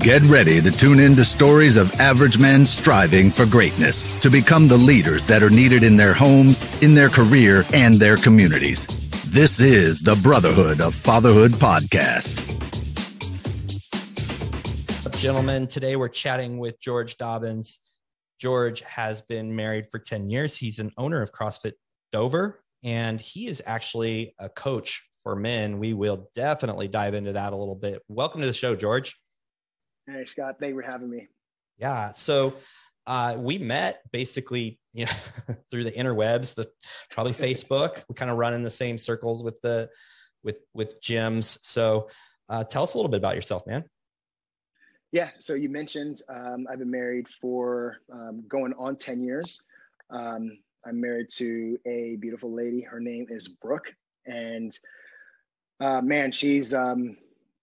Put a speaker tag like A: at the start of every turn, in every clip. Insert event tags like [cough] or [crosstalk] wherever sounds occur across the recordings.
A: Get ready to tune into stories of average men striving for greatness to become the leaders that are needed in their homes, in their career, and their communities. This is the Brotherhood of Fatherhood podcast.
B: Gentlemen, today we're chatting with George Dobbins. George has been married for 10 years. He's an owner of CrossFit Dover, and he is actually a coach for men. We will definitely dive into that a little bit. Welcome to the show, George.
C: Hey, Scott. Thank you for having me.
B: Yeah. So uh, we met basically, you know, [laughs] through the interwebs, the probably [laughs] Facebook. We kind of run in the same circles with the with with gyms. So uh, tell us a little bit about yourself, man.
C: Yeah. So you mentioned um, I've been married for um, going on ten years. Um, I'm married to a beautiful lady. Her name is Brooke, and uh, man, she's um,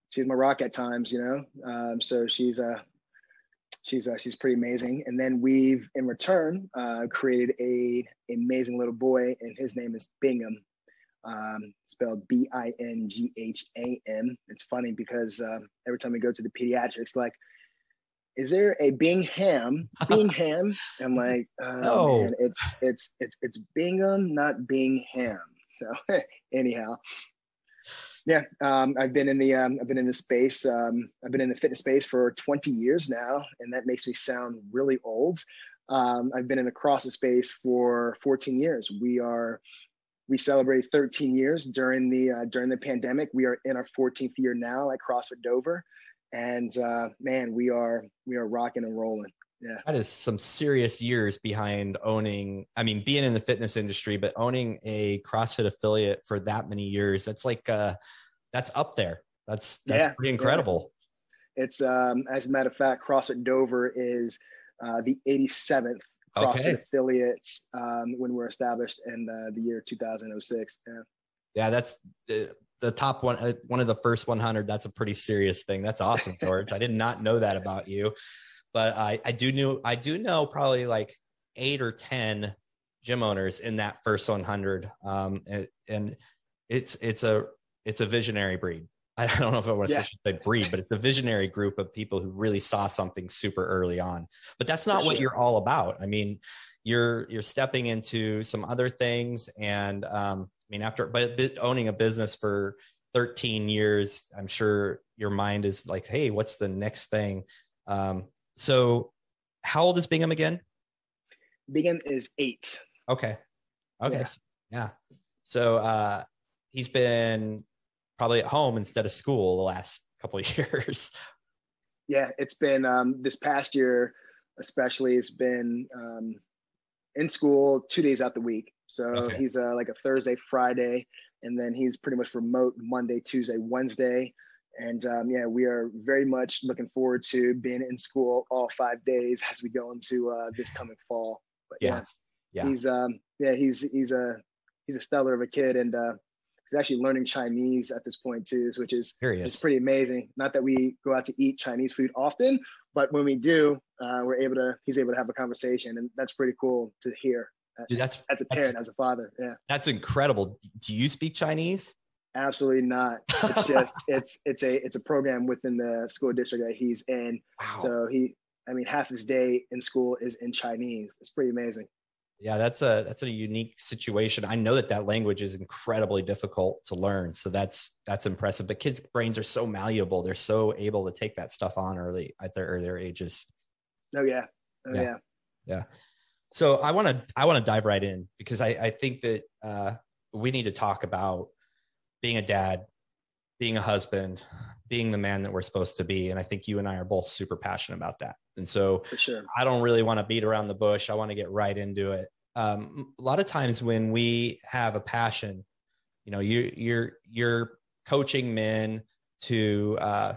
C: she's my rock at times, you know. Um, so she's a uh, she's uh, she's pretty amazing. And then we've in return uh, created a amazing little boy, and his name is Bingham, um, spelled B I N G H A M. It's funny because uh, every time we go to the pediatrics, like, is there a Bingham? [laughs] Bingham? I'm like, oh, oh. Man, it's it's it's it's Bingham, not Bingham. So [laughs] anyhow, yeah, um, I've been in the um, I've been in the space. Um, I've been in the fitness space for 20 years now, and that makes me sound really old. Um, I've been in the CrossFit space for 14 years. We are we celebrate 13 years during the uh, during the pandemic. We are in our 14th year now at CrossFit Dover, and uh, man, we are we are rocking and rolling. Yeah.
B: That is some serious years behind owning, I mean, being in the fitness industry, but owning a CrossFit affiliate for that many years. That's like uh that's up there. That's that's yeah, pretty incredible.
C: Yeah. It's um as a matter of fact, CrossFit Dover is uh the 87th CrossFit okay. affiliates um when we're established in uh, the year 2006. Yeah.
B: Yeah, that's the, the top one uh, one of the first 100 that's a pretty serious thing that's awesome george i did not know that about you but I, I do know I do know probably like eight or ten gym owners in that first 100, um, and, and it's it's a it's a visionary breed. I don't know if I want to yeah. say breed, but it's a visionary group of people who really saw something super early on. But that's not what you're all about. I mean, you're you're stepping into some other things, and um, I mean, after but owning a business for 13 years, I'm sure your mind is like, hey, what's the next thing? Um, so, how old is Bingham again?
C: Bingham is eight.
B: Okay. Okay. Yeah. yeah. So uh, he's been probably at home instead of school the last couple of [laughs] years.
C: Yeah, it's been um, this past year, especially. It's been um, in school two days out the week. So okay. he's uh, like a Thursday, Friday, and then he's pretty much remote Monday, Tuesday, Wednesday. And um, yeah, we are very much looking forward to being in school all five days as we go into uh, this coming fall. But yeah, yeah, yeah. he's um, yeah he's he's a he's a stellar of a kid, and uh, he's actually learning Chinese at this point too, which is it's pretty amazing. Not that we go out to eat Chinese food often, but when we do, uh, we're able to he's able to have a conversation, and that's pretty cool to hear. Uh, Dude, that's as a parent, as a father. Yeah,
B: that's incredible. Do you speak Chinese?
C: Absolutely not. It's [laughs] just it's it's a it's a program within the school district that he's in. Wow. So he I mean half his day in school is in Chinese. It's pretty amazing.
B: Yeah, that's a that's a unique situation. I know that that language is incredibly difficult to learn, so that's that's impressive. But kids' brains are so malleable; they're so able to take that stuff on early at their earlier ages.
C: Oh yeah, oh yeah,
B: yeah. yeah. So I want to I want to dive right in because I I think that uh, we need to talk about being a dad, being a husband, being the man that we're supposed to be. And I think you and I are both super passionate about that. And so
C: sure.
B: I don't really want to beat around the bush. I want to get right into it. Um, a lot of times when we have a passion, you know, you, you're, you're coaching men to, uh,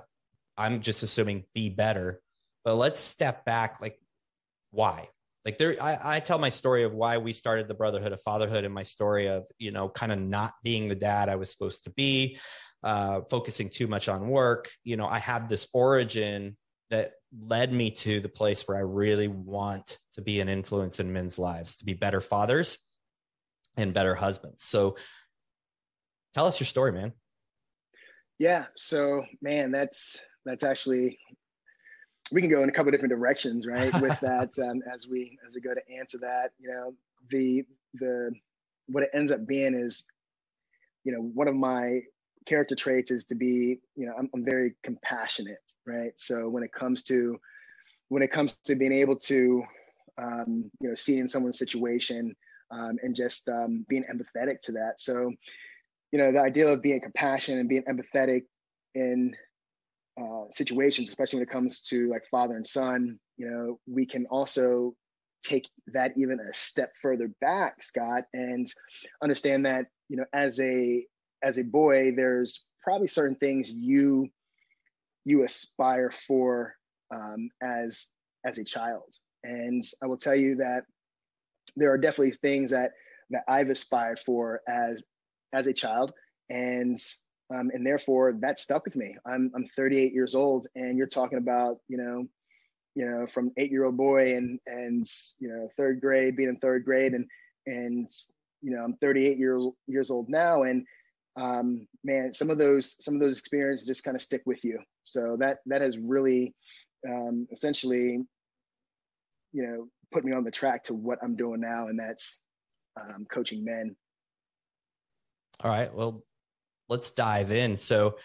B: I'm just assuming be better, but let's step back. Like why? Like there I, I, tell my story of why we started the brotherhood of fatherhood and my story of you know kind of not being the dad i was supposed to be uh, focusing too much on work. You know i had this origin that led me to the place where i really want to be an influence in men's lives to be better fathers and better husbands. So tell us your story man.
C: Yeah so man that's that's actually we can go in a couple different directions, right? With [laughs] that, um, as we as we go to answer that, you know, the the what it ends up being is, you know, one of my character traits is to be, you know, I'm, I'm very compassionate, right? So when it comes to when it comes to being able to, um, you know, seeing someone's situation um, and just um, being empathetic to that. So, you know, the idea of being compassionate and being empathetic in uh, situations, especially when it comes to like father and son, you know, we can also take that even a step further back, Scott, and understand that you know, as a as a boy, there's probably certain things you you aspire for um, as as a child, and I will tell you that there are definitely things that that I've aspired for as as a child, and um, and therefore that stuck with me. I'm I'm 38 years old, and you're talking about you know, you know, from eight year old boy and and you know third grade, being in third grade, and and you know I'm 38 years years old now, and um, man, some of those some of those experiences just kind of stick with you. So that that has really um, essentially, you know, put me on the track to what I'm doing now, and that's um, coaching men.
B: All right. Well, let's dive in. So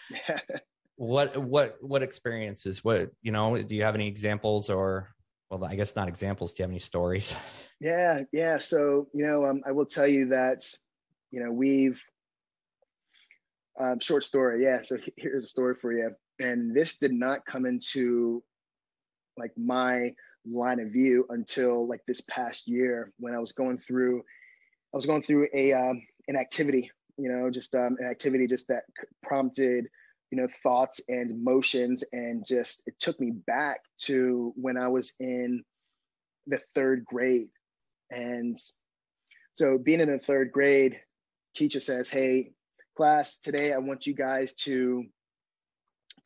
B: [laughs] what what what experiences? What you know? Do you have any examples or well, I guess not examples. Do you have any stories? [laughs]
C: Yeah, yeah. So you know, um, I will tell you that you know we've um, short story. Yeah. So here's a story for you. And this did not come into like my line of view until like this past year when I was going through, I was going through a um, an activity you know, just um, an activity just that prompted, you know, thoughts and emotions. And just it took me back to when I was in the third grade. And so being in the third grade, teacher says, Hey, class, today I want you guys to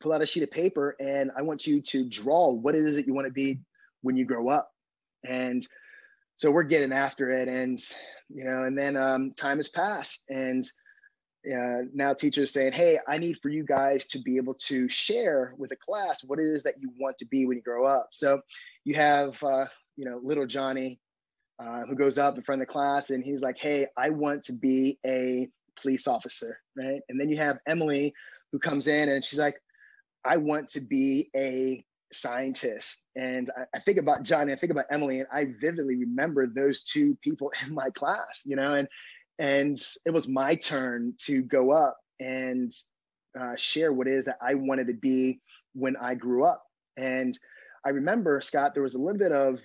C: pull out a sheet of paper and I want you to draw what it is that you want to be when you grow up. And so we're getting after it and you know and then um, time has passed and uh, now teachers saying, "Hey, I need for you guys to be able to share with a class what it is that you want to be when you grow up." So you have, uh, you know, little Johnny uh, who goes up in front of the class and he's like, "Hey, I want to be a police officer," right? And then you have Emily who comes in and she's like, "I want to be a scientist." And I, I think about Johnny, I think about Emily, and I vividly remember those two people [laughs] in my class, you know, and and it was my turn to go up and uh, share what it is that I wanted to be when I grew up. And I remember, Scott, there was a little bit of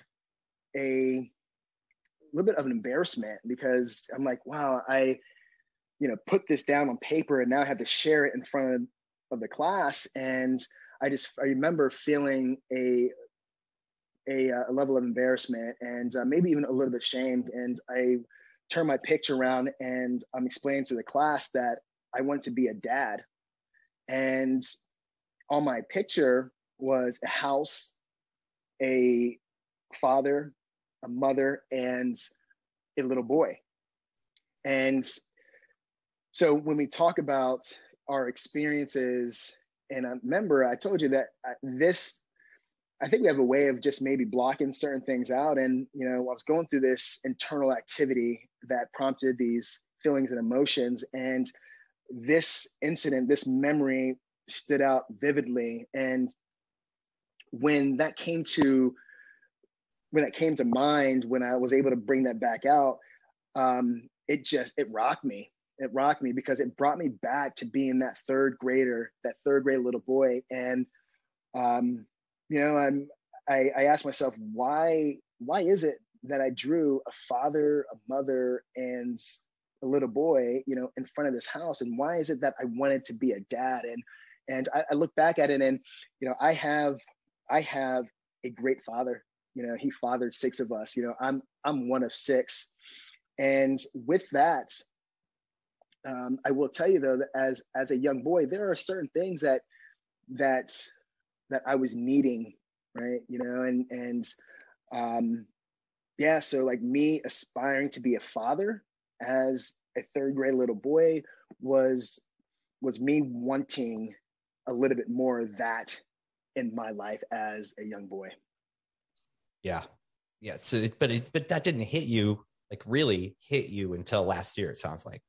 C: a, little bit of an embarrassment because I'm like, wow, I, you know, put this down on paper and now I have to share it in front of, of the class. And I just, I remember feeling a, a, a level of embarrassment and uh, maybe even a little bit shamed. And I turn my picture around and I'm explaining to the class that I want to be a dad. And on my picture was a house, a father, a mother, and a little boy. And so when we talk about our experiences, and I remember I told you that uh, this I think we have a way of just maybe blocking certain things out. And, you know, I was going through this internal activity that prompted these feelings and emotions. And this incident, this memory stood out vividly. And when that came to, when that came to mind, when I was able to bring that back out, um, it just, it rocked me. It rocked me because it brought me back to being that third grader, that third grade little boy. And, um, you know, I'm, I, I asked myself, why, why is it that I drew a father, a mother, and a little boy, you know, in front of this house? And why is it that I wanted to be a dad? And, and I, I look back at it and, you know, I have, I have a great father. You know, he fathered six of us. You know, I'm, I'm one of six. And with that, um, I will tell you though that as as a young boy, there are certain things that that that I was needing, right? You know, and and um, yeah, so like me aspiring to be a father as a third grade little boy was was me wanting a little bit more of that in my life as a young boy.
B: Yeah, yeah. So, but it, but that didn't hit you like really hit you until last year. It sounds like.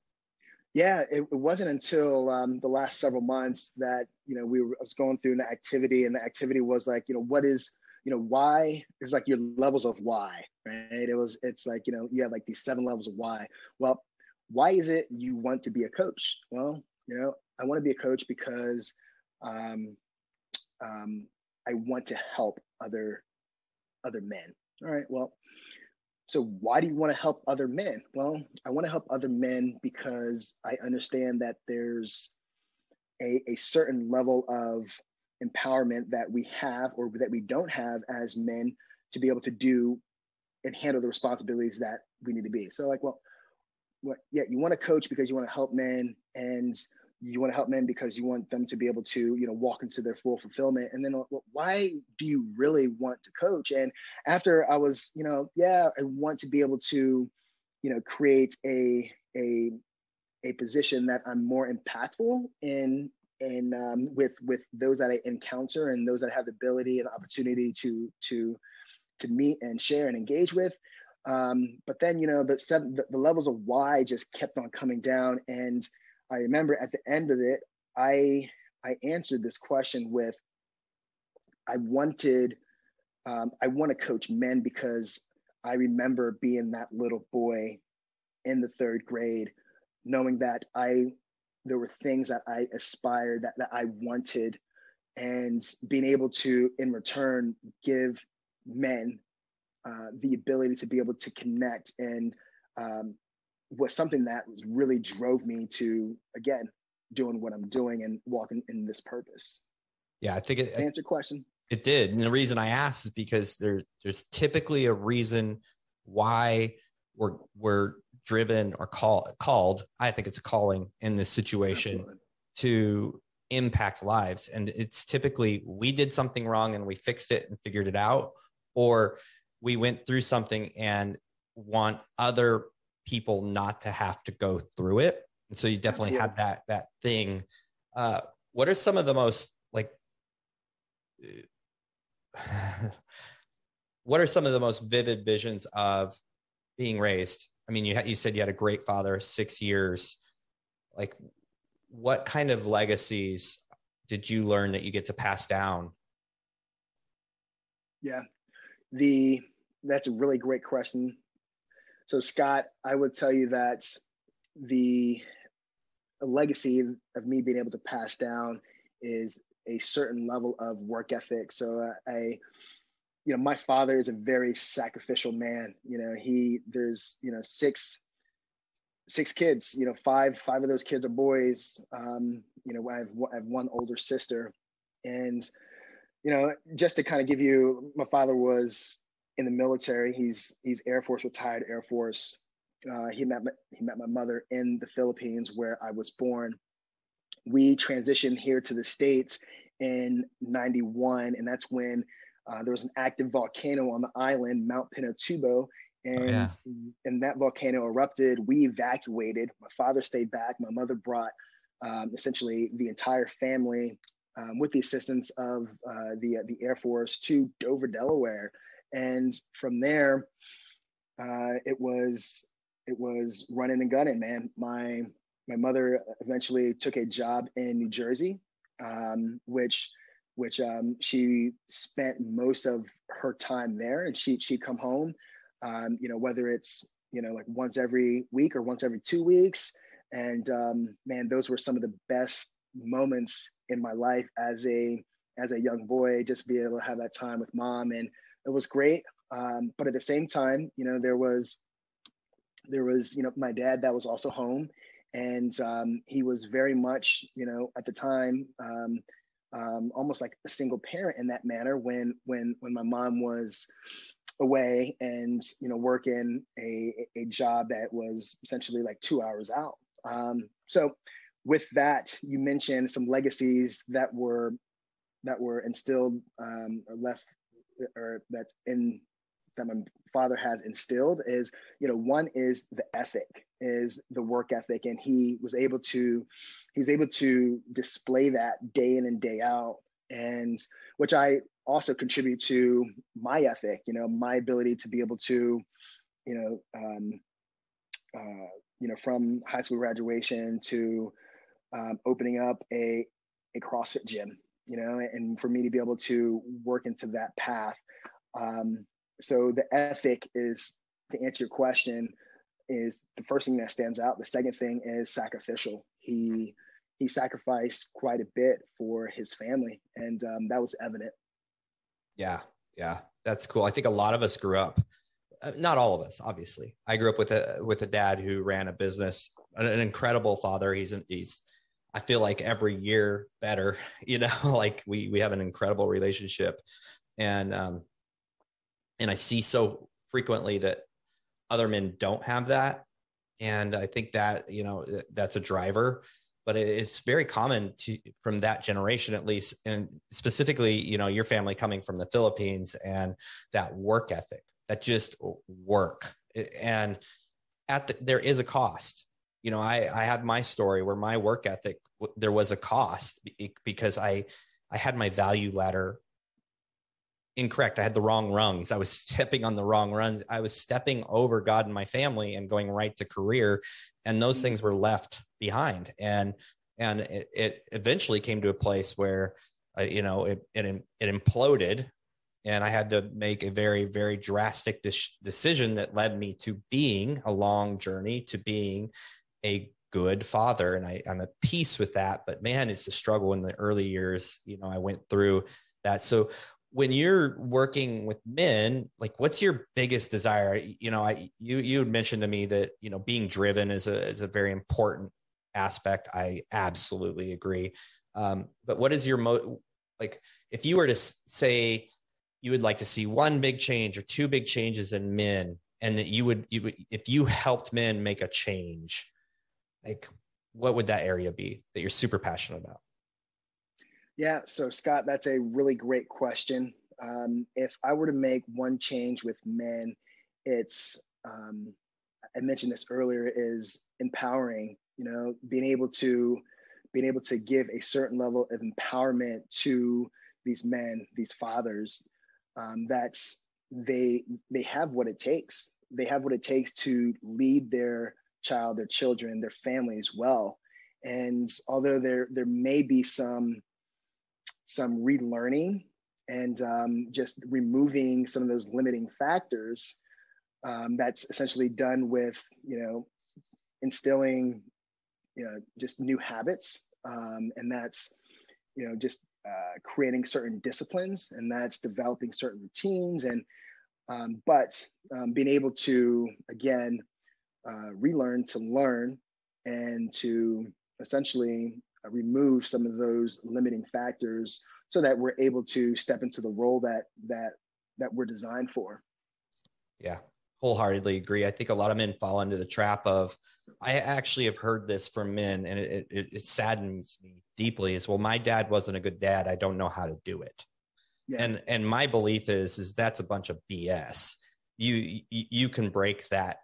C: Yeah, it, it wasn't until um, the last several months that you know we were, I was going through an activity, and the activity was like, you know, what is you know why is like your levels of why, right? It was it's like you know you have like these seven levels of why. Well, why is it you want to be a coach? Well, you know, I want to be a coach because um, um, I want to help other other men. All right. Well, so why do you want to help other men? Well, I want to help other men because I understand that there's a, a certain level of empowerment that we have or that we don't have as men to be able to do and handle the responsibilities that we need to be. So like, well, what, yeah, you want to coach because you want to help men and you want to help men because you want them to be able to you know walk into their full fulfillment. And then well, why do you really want to coach? And after i was you know yeah i want to be able to you know create a a a position that i'm more impactful in in um, with with those that i encounter and those that have the ability and opportunity to to to meet and share and engage with. Um, but then you know the seven the, the levels of why just kept on coming down. And I remember at the end of it, I I answered this question with I wanted um, I want to coach men because I remember being that little boy in the third grade, knowing that I there were things that I aspired that, that I wanted and being able to in return give men uh, the ability to be able to connect and um, was something that really drove me to again doing what I'm doing and walking in this purpose.
B: Yeah, I think it
C: answered answer question.
B: It did, and the reason I asked is because there, there's typically a reason why we're we're driven or call, called. I think it's a calling in this situation Absolutely. to impact lives, and it's typically we did something wrong and we fixed it and figured it out, or we went through something and want other people not to have to go through it. And so you definitely yeah. have that that thing. Uh, what are some of the most like? [sighs] what are some of the most vivid visions of being raised? I mean, you had, you said you had a great father, six years. Like, what kind of legacies did you learn that you get to pass down?
C: Yeah, the that's a really great question. So, Scott, I would tell you that the legacy of me being able to pass down is a certain level of work ethic. So, uh, I, you know, my father is a very sacrificial man. You know, he there's you know six six kids. You know, five five of those kids are boys. Um, you know, I have, I have one older sister, and you know, just to kind of give you, my father was in the military. He's he's Air Force retired Air Force. Uh, he met my, he met my mother in the Philippines where I was born. We transitioned here to the states in '91, and that's when uh, there was an active volcano on the island, Mount Pinatubo, and oh, yeah. and that volcano erupted. We evacuated. My father stayed back. My mother brought um, essentially the entire family, um, with the assistance of uh, the the Air Force, to Dover, Delaware and from there uh, it was it was running and gunning man. My my mother eventually took a job in new jersey um, which which um, she spent most of her time there. And she she'd come home um, you know whether it's you know like once every week or once every two weeks. And um, man those were some of the best moments in my life as a as a young boy just be able to have that time with mom. And it was great. Um, but at the same time, you know, there was there was you know my dad that was also home, and um, he was very much you know at the time um, um, almost like a single parent in that manner when when when my mom was away and you know working a a job that was essentially like two hours out. Um, so with that, you mentioned some legacies that were that were instilled um, or left or that's in that my father has instilled is you know one is the ethic is the work ethic and he was able to he was able to display that day in and day out and which I also contribute to my ethic. You know, my ability to be able to, you know, um, uh, you know, from high school graduation to um, opening up a a CrossFit gym. You know, and for me to be able to work into that path. Um, so the ethic is to answer your question is the first thing that stands out. The second thing is sacrificial. He he sacrificed quite a bit for his family, and um, that was evident.
B: Yeah, yeah, that's cool. I think a lot of us grew up, uh, not all of us, obviously. I grew up with a with a dad who ran a business, an, an incredible father. He's he's I feel like every year better. [laughs] You know, [laughs] like we we have an incredible relationship, and um, and I see so frequently that other men don't have that, and I think that you know that's a driver but it's very common to from that generation at least and specifically you know your family coming from the philippines and that work ethic that just work. And at the, there is a cost you know i i had my story where my work ethic there was a cost because i i had my value ladder incorrect. I had the wrong rungs. I was [laughs] stepping on the wrong runs. I was stepping over god and my family and going right to career and those mm-hmm. things were left behind. And and it, it eventually came to a place where uh, you know it, it it imploded and i had to make a very very drastic decision that led me to being a long journey to being a good father and I, i'm at peace with that but man it's a struggle in the early years you know i went through that. So when you're working with men like what's your biggest desire? You know i you you had mentioned to me that you know being driven is a is a very important aspect. I absolutely agree. Um, but what is your mo like if you were to say you would like to see one big change or two big changes in men and that you would you would if you helped men make a change like what would that area be that you're super passionate about
C: yeah, so Scott, that's a really great question. Um, if I were to make one change with men, it's um, I mentioned this earlier is empowering. You know, being able to being able to give a certain level of empowerment to these men, these fathers, um, that's they they have what it takes. They have what it takes to lead their child, their children, their families well. And although there there may be some some relearning and um, just removing some of those limiting factors um, that's essentially done with you know instilling you know just new habits um, and that's you know just uh, creating certain disciplines and that's developing certain routines and um, but um, being able to again uh, relearn to learn and to essentially remove some of those limiting factors so that we're able to step into the role that that that we're designed for.
B: Yeah wholeheartedly agree. I think a lot of men fall into the trap of i actually have heard this from men and it, it, it saddens me deeply. Is well my dad wasn't a good dad. I don't know how to do it. Yeah. and and my belief is is that's a bunch of bs you you can break that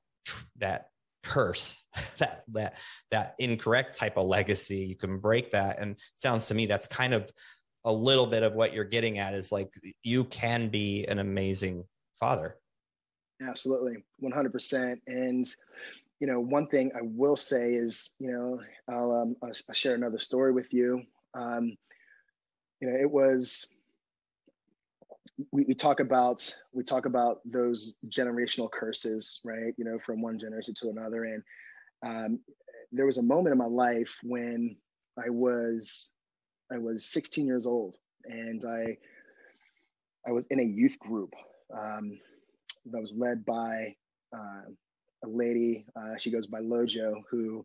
B: that curse [laughs] that that that incorrect type of legacy. You can break that. And sounds to me that's kind of a little bit of what you're getting at is like you can be an amazing father.
C: Absolutely. 100% and you know one thing i will say is you know i'll, um, I'll, I'll share another story with you. Um, you know it was we, we talk about we talk about those generational curses right? You know from one generation to another. And um, there was a moment in my life when i was i was 16 years old and i i was in a youth group um, that was led by uh, a lady uh, she goes by lojo who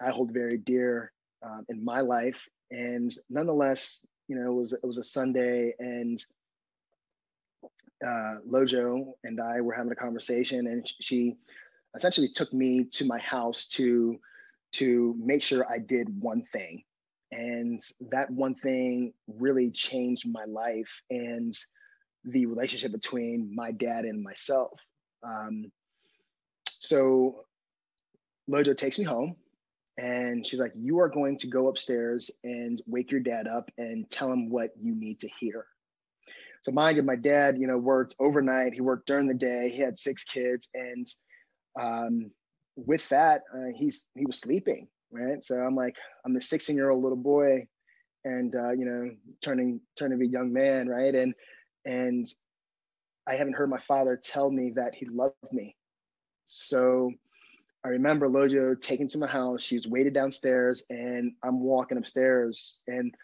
C: i hold very dear um, in my life. And nonetheless you know it was it was a sunday and uh, Lojo and I were having a conversation, and she essentially took me to my house to to make sure I did one thing, and that one thing really changed my life and the relationship between my dad and myself. Um, so Lojo takes me home, And she's like, You are going to go upstairs and wake your dad up and tell him what you need to hear. So mind you, my dad, you know, worked overnight. He worked during the day. He had six kids, and um, with that, uh, he's he was sleeping, right? So I'm like, I'm the 16 year old little boy, and uh, you know, turning turning to be a young man, right? And and I haven't heard my father tell me that he loved me. So I remember Lojo taking to my house. She was waited downstairs, and I'm walking upstairs, and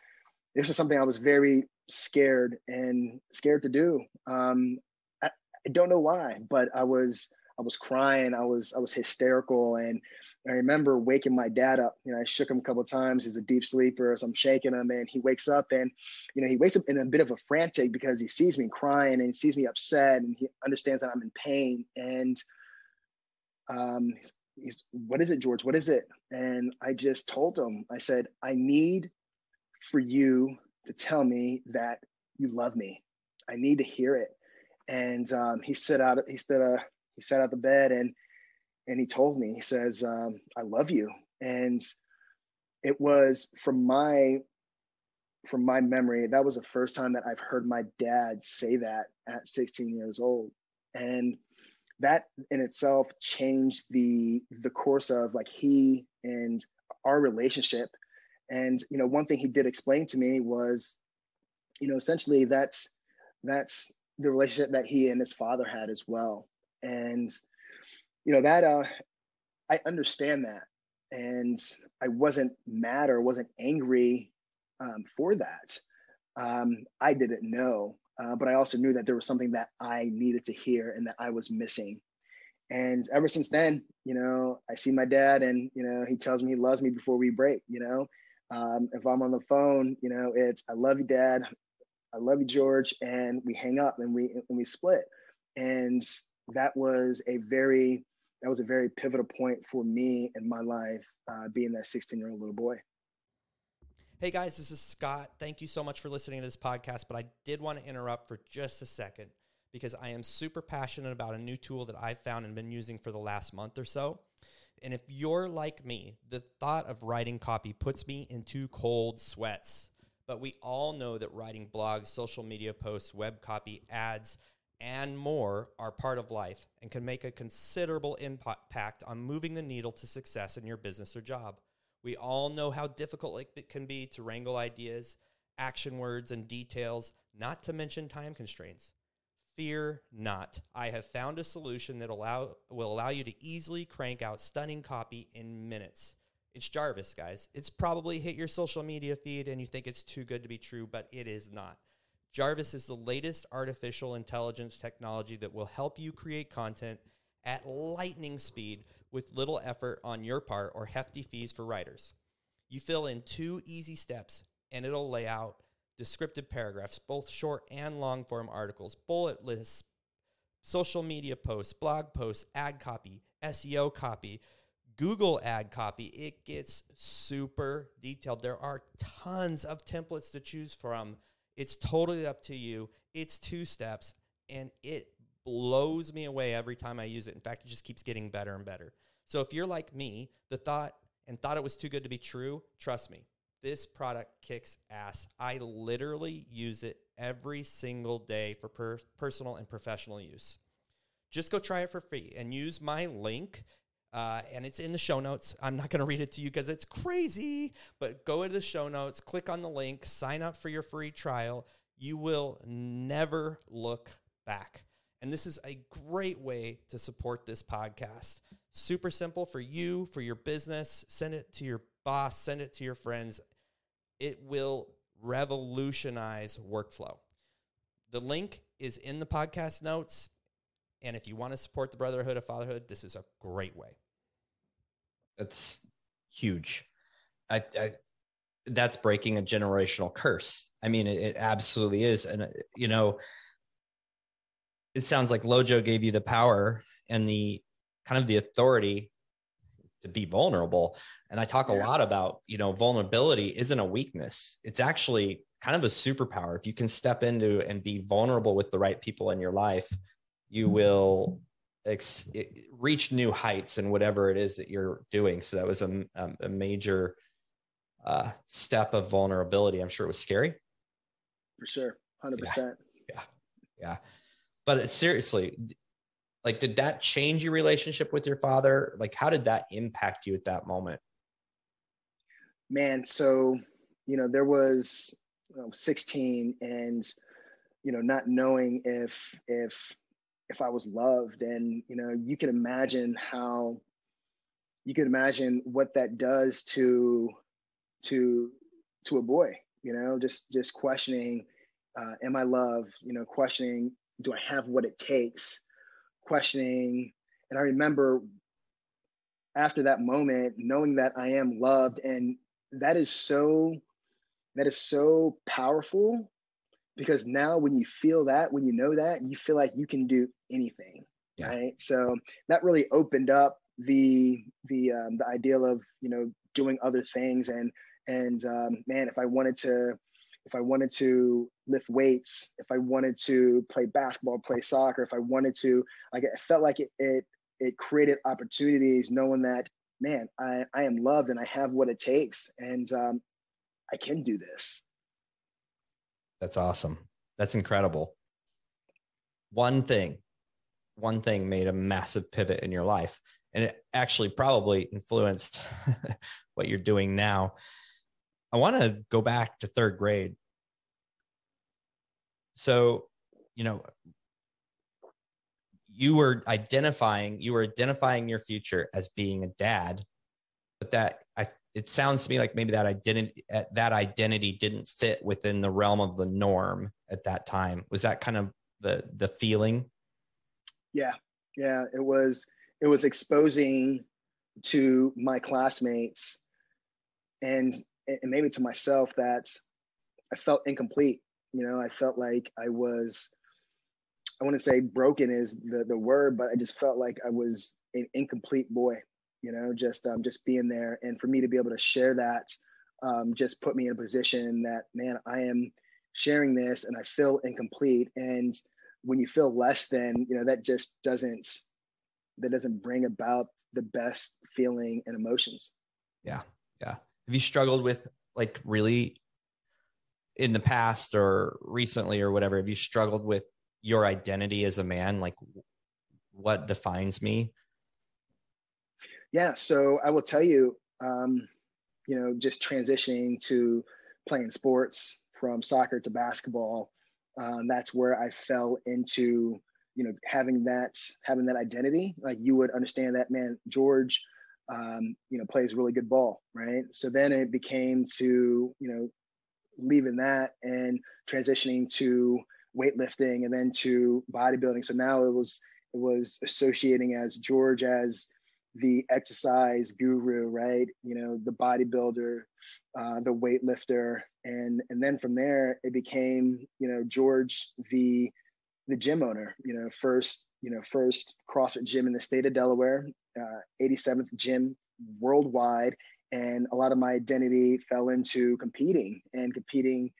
C: this was something I was very scared and scared to do. Um, I, I don't know why, but I was I was crying. I was I was hysterical, and I remember waking my dad up. You know, I shook him a couple times. He's a deep sleeper, so I'm shaking him, and he wakes up, and you know, he wakes up in a bit of a frantic because he sees me crying and he sees me upset, and he understands that I'm in pain. And um, he's, he's, "What is it, George? What is it?" And I just told him. I said, "I need for you to tell me that you love me. I need to hear it." And um, he stood out. He stood. Uh, he sat out the bed and and he told me he says um, i love you and it was from my from my memory that was the first time that i've heard my dad say that at 16 years old and that in itself changed the the course of like he and our relationship and you know one thing he did explain to me was you know essentially that's that's the relationship that he and his father had as well. And you know that uh i understand that. And i wasn't mad or wasn't angry um, for that. Um, i didn't know uh, but i also knew that there was something that i needed to hear and that i was missing. And ever since then you know i see my dad and you know he tells me he loves me before we break you know um, if i'm on the phone you know it's i love you dad i love you george and we hang up and we and we split and that was a very that was a very pivotal point for me in my life, uh, being that 16 year old little boy.
B: Hey guys, this is Scott. Thank you so much for listening to this podcast. But I did want to interrupt for just a second because I am super passionate about a new tool that I've found and been using for the last month or so. And if you're like me, the thought of writing copy puts me into cold sweats. But we all know that writing blogs, social media posts, web copy, ads, and more are part of life and can make a considerable impact on moving the needle to success in your business or job. We all know how difficult it can be to wrangle ideas, action words, and details, not to mention time constraints. Fear not. I have found a solution that allow, will allow you to easily crank out stunning copy in minutes. It's Jarvis, guys. It's probably hit your social media feed and you think it's too good to be true, but it is not. Jarvis is the latest artificial intelligence technology that will help you create content at lightning speed with little effort on your part or hefty fees for writers. You fill in two easy steps and it'll lay out descriptive paragraphs, both short and long form articles, bullet lists, social media posts, blog posts, ad copy, SEO copy, Google ad copy. It gets super detailed. There are tons of templates to choose from it's totally up to you. It's two steps and it blows me away every time I use it. In fact, it just keeps getting better and better. So if you're like me, the thought and thought it was too good to be true, trust me, this product kicks ass. I literally use it every single day for per- personal and professional use. Just go try it for free and use my link uh, and it's in the show notes. I'm not going to read it to you because it's crazy, but go to the show notes, click on the link, sign up for your free trial. You will never look back. And this is a great way to support this podcast. Super simple for you, for your business. Send it to your boss, send it to your friends. It will revolutionize workflow. The link is in the podcast notes. And if you want to support the Brotherhood of Fatherhood, this is a great way.
D: That's huge. I, I that's breaking a generational curse. I mean, it, it absolutely is. And, uh, you know, it sounds like Lojo gave you the power and the kind of the authority to be vulnerable. And I talk a lot about, you know, vulnerability isn't a weakness. It's actually kind of a superpower. If you can step into and be vulnerable with the right people in your life, you will
B: ex- reach new heights in whatever it is that you're doing. So that was a, a major uh, step of vulnerability. I'm sure it was scary.
C: For sure. 100%.
B: Yeah. Yeah. But seriously, like, did that change your relationship with your father? Like, how did that impact you at that moment?
C: Man, so, you know, there was 16 and, you know, not knowing if, if, if I was loved. And, you know, you can imagine how, you can imagine what that does to, to, to a boy, you know, just, just questioning, uh, am I loved? You know, questioning, do I have what it takes? Questioning. And I remember after that moment, knowing that I am loved. And that is so, that is so powerful because now when you feel that when you know that you feel like you can do anything yeah. right so that really opened up the the um, the ideal of you know doing other things and and um, man if i wanted to if i wanted to lift weights if i wanted to play basketball play soccer if i wanted to like it felt like it it, it created opportunities knowing that man i i am loved and i have what it takes and um, i can do this
B: that's awesome. That's incredible. One thing, one thing made a massive pivot in your life, and it actually probably influenced [laughs] what you're doing now. I want to go back to third grade. So, you know, you were identifying you were identifying your future as being a dad but that i it sounds to me like maybe that identity uh, that identity didn't fit within the realm of the norm at that time. Was that kind of the the feeling?
C: Yeah. Yeah it was it was exposing to my classmates and and maybe to myself that i felt incomplete you know i felt like i was i want to say broken is the the word but i just felt like i was an incomplete boy you know just um, just being there. And for me to be able to share that um, just put me in a position that man i am sharing this and i feel incomplete. And when you feel less than you know that just doesn't that doesn't bring about the best feeling and emotions.
B: Yeah. Yeah have you struggled with like really in the past or recently or whatever have you struggled with your identity as a man like what defines me
C: yeah, so I will tell you, um, you know, just transitioning to playing sports from soccer to basketball, um, that's where I fell into, you know, having that having that identity. Like you would understand that, man, George, um, you know, plays really good ball, right? So then it became to, you know, leaving that and transitioning to weightlifting and then to bodybuilding. So now it was it was associating as George as the exercise guru, right? You know, the bodybuilder, uh, the weightlifter, and and then from there it became, you know, George the the gym owner. You know, first you know first CrossFit gym in the state of Delaware, uh, 87th gym worldwide, and a lot of my identity fell into competing and competing.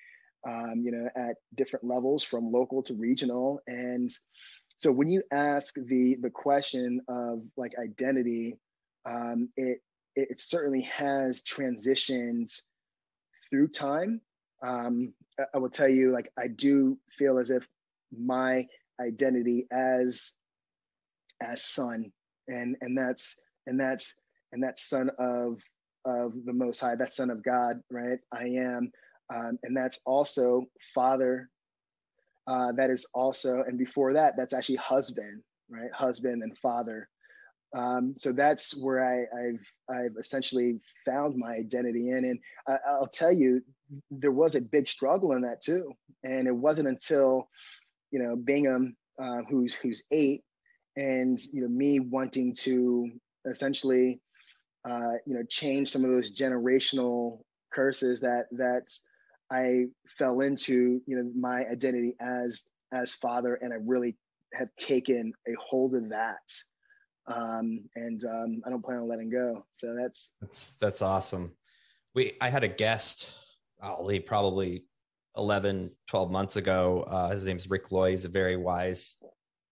C: Um, you know, at different levels from local to regional, and so when you ask the the question of like identity um, it, it certainly has transitioned through time um, I will tell you like i do feel as if my identity as as son and and that's and that's and that's son of of the most high that's son of god right i am um, and that's also father uh, that is also, and before that, that's actually husband, right? Husband and father. Um, so that's where I, have I've essentially found my identity in, and I, will tell you, there was a big struggle in that too. And it wasn't until, you know, Bingham, uh, who's who's eight, and you know me wanting to essentially, uh, you know, change some of those generational curses that that's I fell into, you know, my identity as as father, and I really have taken a hold of that. Um, and um, I don't plan on letting go. So that's
B: that's that's awesome. We I had a guest, probably 11, 12 months ago. Uh, his name's Rick Loy. He's a very wise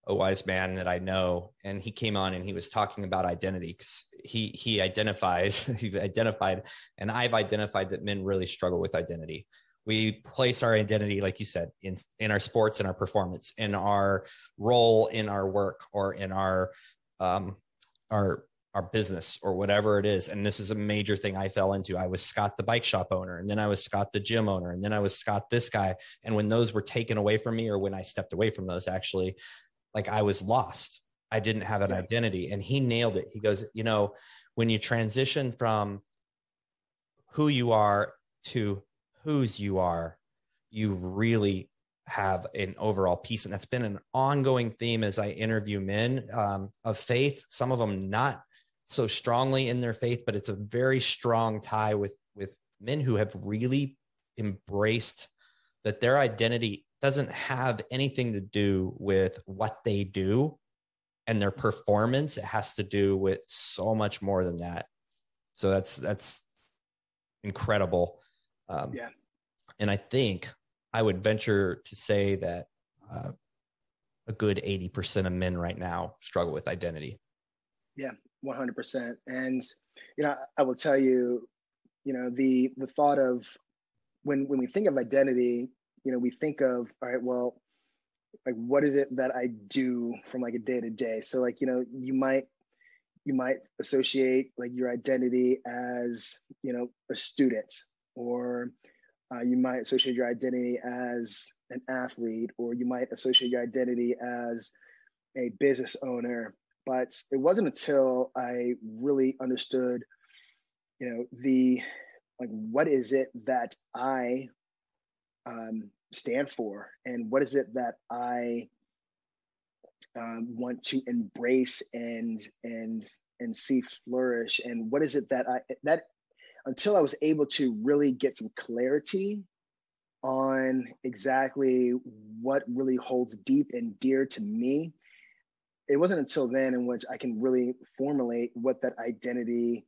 B: a wise man that I know, and he came on and he was talking about identity he he identifies [laughs] he identified, and I've identified that men really struggle with identity. We place our identity, like you said, in in our sports, in our performance, in our role in our work, or in our um, our our business or whatever it is. And this is a major thing I fell into. I was Scott, the bike shop owner, and then I was Scott, the gym owner, and then I was Scott, this guy. And when those were taken away from me, or when I stepped away from those, actually, like I was lost. I didn't have an identity. And he nailed it. He goes, you know, when you transition from who you are to whose you are, you really have an overall peace. And that's been an ongoing theme as I interview men um, of faith, some of them not so strongly in their faith, but it's a very strong tie with, with men who have really embraced that their identity doesn't have anything to do with what they do and their performance. It has to do with so much more than that. So that's that's incredible. Um, yeah. and i think i would venture to say that uh, a good 80% of men right now struggle with identity.
C: Yeah 100% and you know i will tell you you know the the thought of when when we think of identity you know, we think of, all right, well, like what is it that I do from like a day to day? So like, you know, you might you might associate like your identity as, you know, a student or uh, you might associate your identity as an athlete or you might associate your identity as a business owner but it wasn't until i really understood you know the like what is it that i um, stand for? And what is it that I um, want to embrace and and and see flourish? And what is it that I that until I was able to really get some clarity on exactly what really holds deep and dear to me it wasn't until then in which I can really formulate what that identity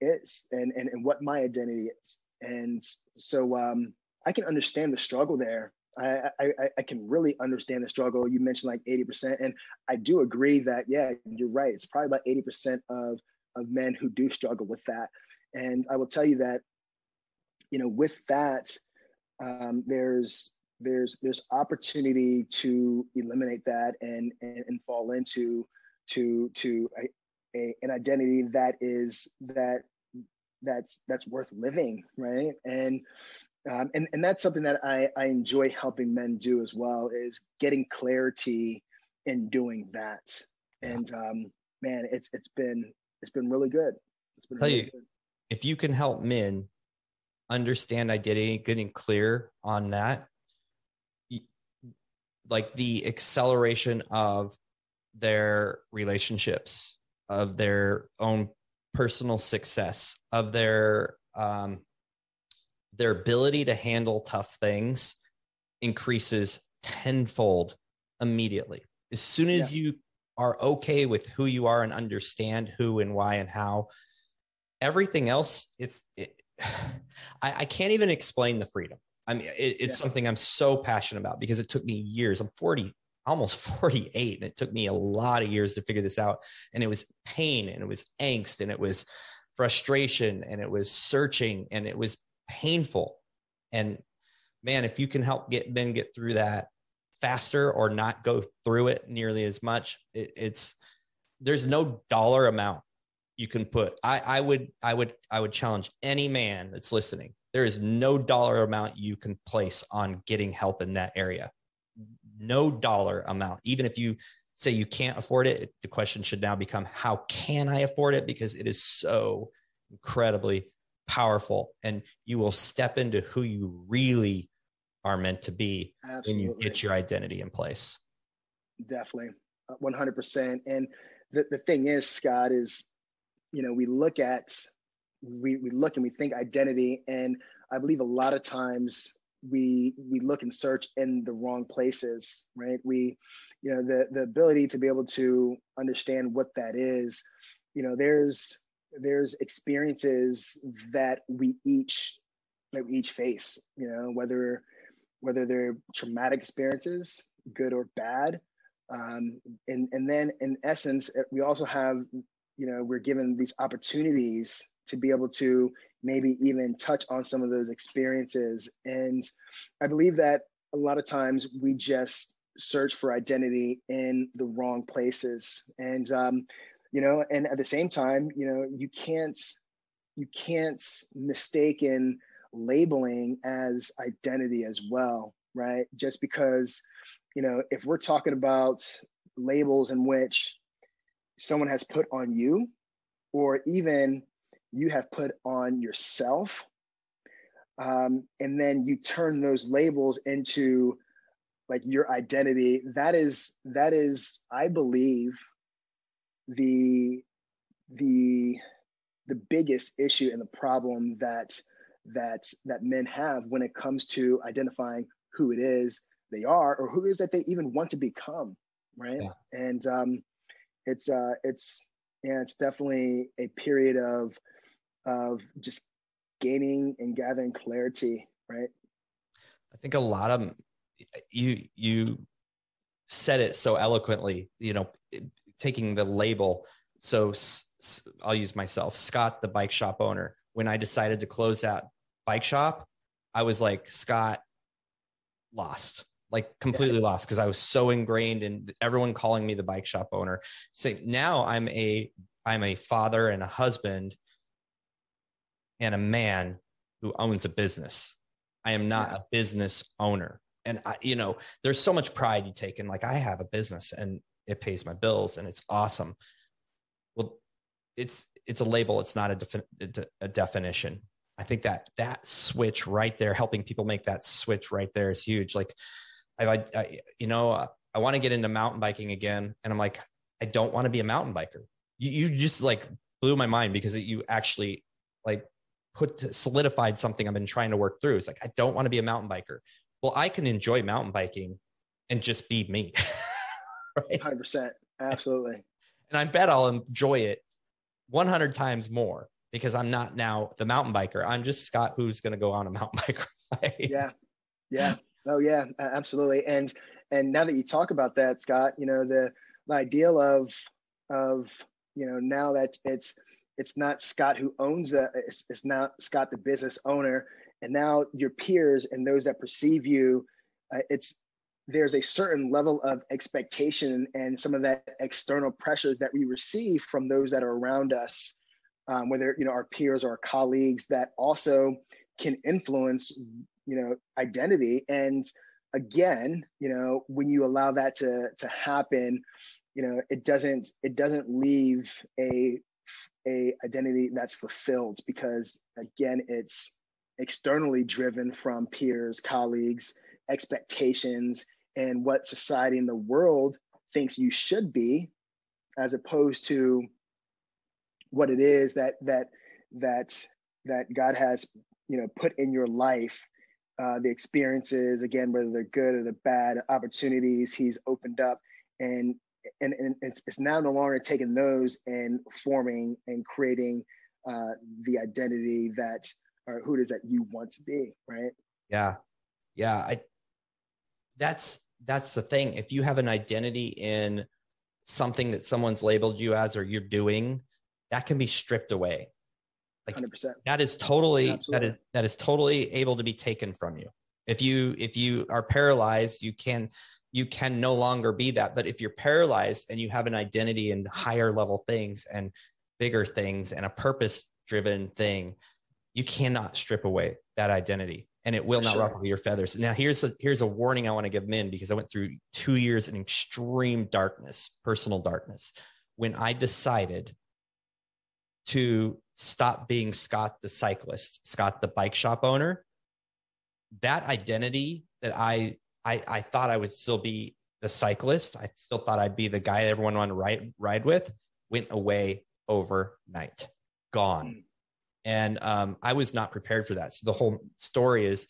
C: is and and, and what my identity is. And so um I can understand the struggle there. I, I, I can really understand the struggle. You mentioned like 80%. And I do agree that, yeah, you're right. It's probably about 80% of, of men who do struggle with that. And I will tell you that, you know, with that, um, there's, there's, there's opportunity to eliminate that and, and, and fall into, to, to a, a, an identity that is, that, that's, that's worth living. Right. And, um, and, and that's something that I, I enjoy helping men do as well is getting clarity in doing that. And um, man, it's it's been it's been really good. It's been
B: Tell really you, good. if you can help men understand identity, getting clear on that, like the acceleration of their relationships, of their own personal success, of their um, their ability to handle tough things increases tenfold immediately. As soon as yeah. you are okay with who you are and understand who and why and how, everything else, it's, it, [sighs] I, I, can't even explain the freedom. I mean, it, it's yeah. something I'm so passionate about because it took me years. I'm 40, almost [laughs] 48, and it took me a lot of years to figure this out. And it was pain and it was angst and it was frustration and it was searching and it was painful. And man, if you can help get men get through that faster or not go through it nearly as much, it, it's there's no dollar amount you can put. I, I would I would I would challenge any man that's listening. There is no dollar amount you can place on getting help in that area. No dollar amount. Even if you say you can't afford it, the question should now become how can I afford it? Because it is so incredibly powerful and you will step into who you really are meant to be Absolutely. when you get your identity in place.
C: Definitely. 100%. Uh, and the, the thing is, Scott, is, you know, we look at, we, we look and we think identity. And I believe a lot of times we, we look and search in the wrong places, right? We, you know, the, the ability to be able to understand what that is, you know, there's, there's experiences that we each that we each face you know whether whether they're traumatic experiences good or bad Um, and, and then in essence, uh, we also have, you know, we're given these opportunities to be able to maybe even touch on some of those experiences. And I believe that a lot of times we just search for identity in the wrong places. And, um, you know, and at the same time, you know, you can't, you can't mistaken labeling as identity as well, right? Just because, you know, if we're talking about labels in which someone has put on you, or even you have put on yourself, um, and then you turn those labels into like your identity. That is that is, I believe, the the the biggest issue and the problem that that that men have when it comes to identifying who it is they are or who it is that they even want to become right yeah. and um it's uh it's yeah it's definitely a period of of just gaining and gathering clarity right
B: i think a lot of you you said it so eloquently you know taking the label so i'll use myself scott the bike shop owner when i decided to close that bike shop, I was like, Scott, lost, like completely yeah. lost because I was so ingrained in everyone calling me the bike shop owner. So now I'm a I'm a father and a husband and a man who owns a business. I am not yeah. a business owner. And I, you know, there's so much pride you take in like I have a business and it pays my bills and it's awesome. Well, it's it's a label, it's not a, defi- a definition. I think that that switch right there, helping people make that switch right there is huge. Like, I, I you know, uh, I want to get into mountain biking again, and I'm like, I don't want to be a mountain biker. You, you just like blew my mind because you actually like put solidified something I've been trying to work through. It's like I don't want to be a mountain biker. Well, I can enjoy mountain biking and just be me. [laughs]
C: right? 100%. Absolutely. [laughs]
B: And I bet I'll enjoy it 100 times more because I'm not now the mountain biker. I'm just Scott who's going to go on a mountain [laughs] bike
C: ride. Yeah. Yeah. Oh yeah, absolutely. And and now that you talk about that, Scott, you know, the, the ideal of of you know, now that it's it's not Scott who owns a it's, it's not Scott the business owner and now your peers and those that perceive you uh, it's there's a certain level of expectation and some of that external pressures that we receive from those that are around us um, whether you know our peers or our colleagues that also can influence you know identity. And again you know when you allow that to to happen you know it doesn't it doesn't leave a a identity that's fulfilled because again it's externally driven from peers colleagues expectations and what society and the world thinks you should be as opposed to what it is that that that that God has you know put in your life uh, the experiences again whether they're good or the bad opportunities he's opened up. And and, and it's, it's now no longer taking those and forming and creating uh, the identity that or who it is that you want to be right?
B: Yeah. Yeah i that's that's the thing if you have an identity in something that someone's labeled you as or you're doing that can be stripped away.
C: Like 100%.
B: that is totally Absolutely. that is that is totally able to be taken from you. If you if you are paralyzed, you can you can no longer be that. But if you're paralyzed and you have an identity in higher level things and bigger things and a purpose driven thing, you cannot strip away that identity and it will not sure. ruffle your feathers. Now here's a here's a warning I want to give men because I went through 2 years in extreme darkness, personal darkness. When I decided to stop being Scott the cyclist, Scott the bike shop owner, that identity that I I, I thought I would still be the cyclist, I still thought I'd be the guy everyone wanted to ride ride with, went away overnight, gone. Hmm. And um, I was not prepared for that. So the whole story is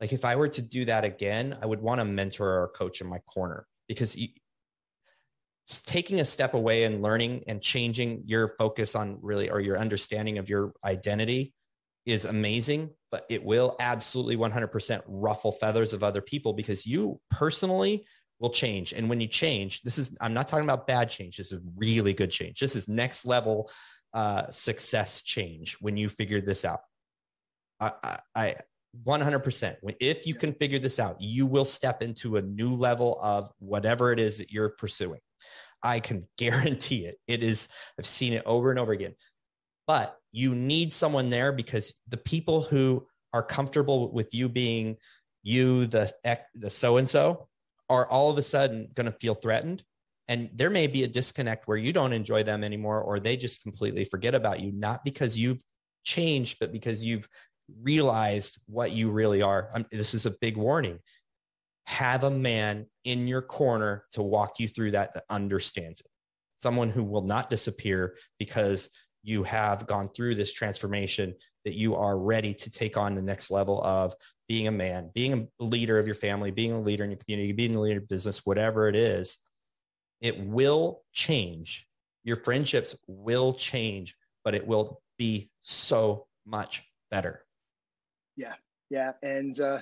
B: like if I were to do that again, I would want a mentor or coach in my corner because you, taking a step away and learning and changing your focus on really or your understanding of your identity is amazing, but it will absolutely 100% ruffle feathers of other people because you personally will change. And when you change, this is, I'm not talking about bad change. This is really good change. This is next level uh, success change when you figure this out. I, I, I 100%. If you can figure this out, you will step into a new level of whatever it is that you're pursuing. I can [laughs] guarantee it. It is, I've seen it over and over again. But you need someone there because the people who are comfortable with you being you, the the so and so, are all of a sudden going to feel threatened. And there may be a disconnect where you don't enjoy them anymore, or they just completely forget about you, not because you've changed, but because you've realized what you really are. I'm, this is a big warning. Have a man in your corner to walk you through that that understands it. Someone who will not disappear because you have gone through this transformation that you are ready to take on the next level of being a man, being a leader of your family, being a leader in your community, being a leader of business, whatever it is, it will change. Your friendships will change, but it will be so much better.
C: Yeah. Yeah. And, uh,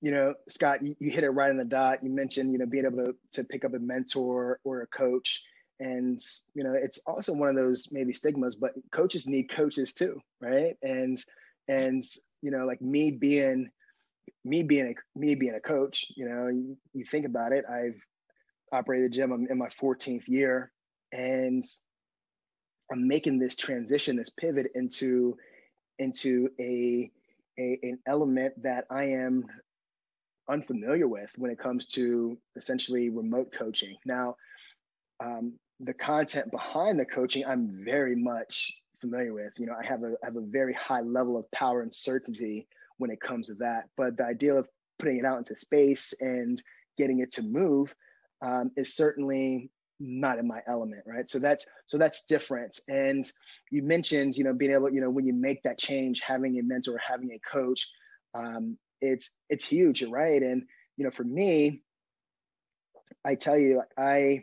C: you know, Scott, you, you hit it right on the dot. You mentioned, you know, being able to, to pick up a mentor or a coach. And, you know, it's also one of those maybe stigmas, but coaches need coaches too. Right. And, and, you know, like me being, me being a, me being a coach, you know, you, you think about it, I've operated the gym. I'm in my 14th year and I'm making this transition, this pivot into, into a, a, an element that I am unfamiliar with when it comes to essentially remote coaching. Now, um, the content behind the coaching, I'm very much familiar with. You know, I have a I have a very high level of power and certainty when it comes to that. But the idea of putting it out into space and getting it to move um, is certainly not in my element right? So that's so that's different. And you mentioned you know being able you know when you make that change having a mentor having a coach um, it's it's huge right? And you know for me i tell you i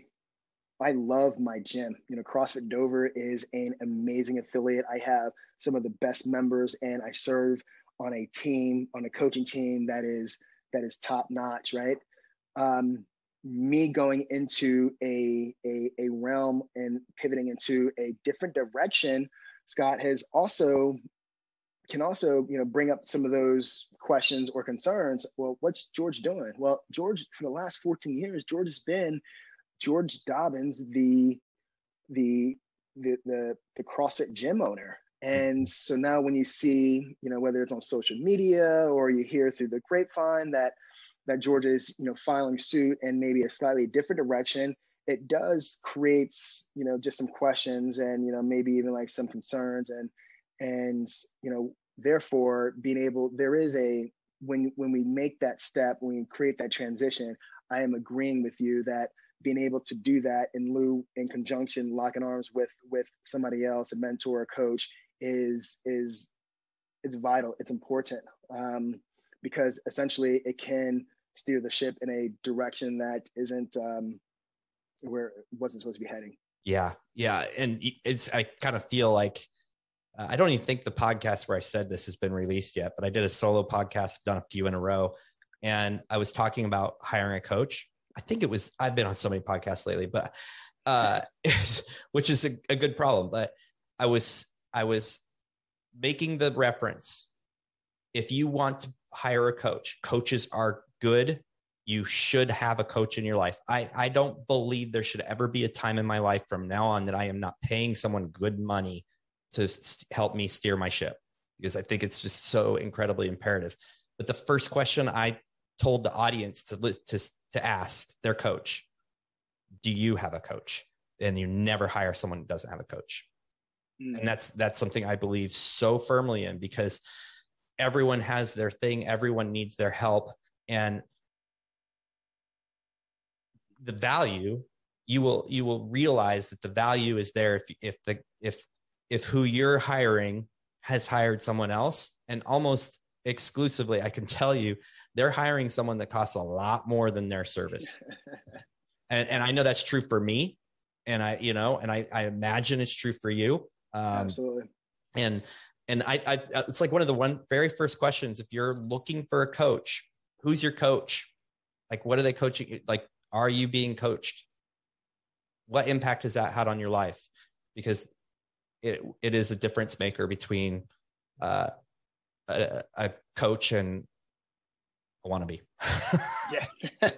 C: i love my gym. You know crossfit dover is an amazing affiliate. I have some of the best members and i serve on a team on a coaching team that is that is top notch right? Um, me going into a, a, a realm and pivoting into a different direction, Scott has also can also you know bring up some of those questions or concerns. Well, what's George doing? Well, George for the last 14 years, George has been George Dobbins, the the the the, the CrossFit gym owner. And so now when you see, you know, whether it's on social media or you hear through the grapevine that that Georgia is, you know, filing suit and maybe a slightly different direction, it does creates, you know, just some questions and, you know, maybe even like some concerns and, and, you know, therefore being able, there is a, when, when we make that step, when we create that transition, I am agreeing with you that being able to do that in lieu, in conjunction, locking arms with, with somebody else, a mentor, a coach is, is, it's vital. It's important. Um, because essentially it can steer the ship in a direction that isn't um, where it wasn't supposed to be heading.
B: Yeah, yeah, and it's I kind of feel like uh, I don't even think the podcast where I said this has been released yet, but I did a solo podcast, done a few in a row, and I was talking about hiring a coach. I think it was I've been on so many podcasts lately, but uh, [laughs] which is a, a good problem. But I was I was making the reference. If you want to hire a coach, coaches are good, you should have a coach in your life. I, I don't believe there should ever be a time in my life from now on that I am not paying someone good money to help me steer my ship because I think it's just so incredibly imperative. But the first question I told the audience to, to, to ask their coach, do you have a coach? And you never hire someone who doesn't have a coach. Mm. And that's, that's something I believe so firmly in because everyone has their thing. Everyone needs their help and the value you will you will realize that the value is there if if the if if who you're hiring has hired someone else. And almost exclusively i can tell you they're hiring someone that costs a lot more than their service. [laughs] And, and i know that's true for me. And i you know and i, I imagine it's true for you.
C: Um, absolutely.
B: and and I, I it's like one of the one very first questions if you're looking for a coach who's your coach? Like, what are they coaching? Like, are you being coached? What impact has that had on your life? Because it, it is a difference maker between uh, a, a coach and a wannabe. [laughs]
C: Yeah. [laughs]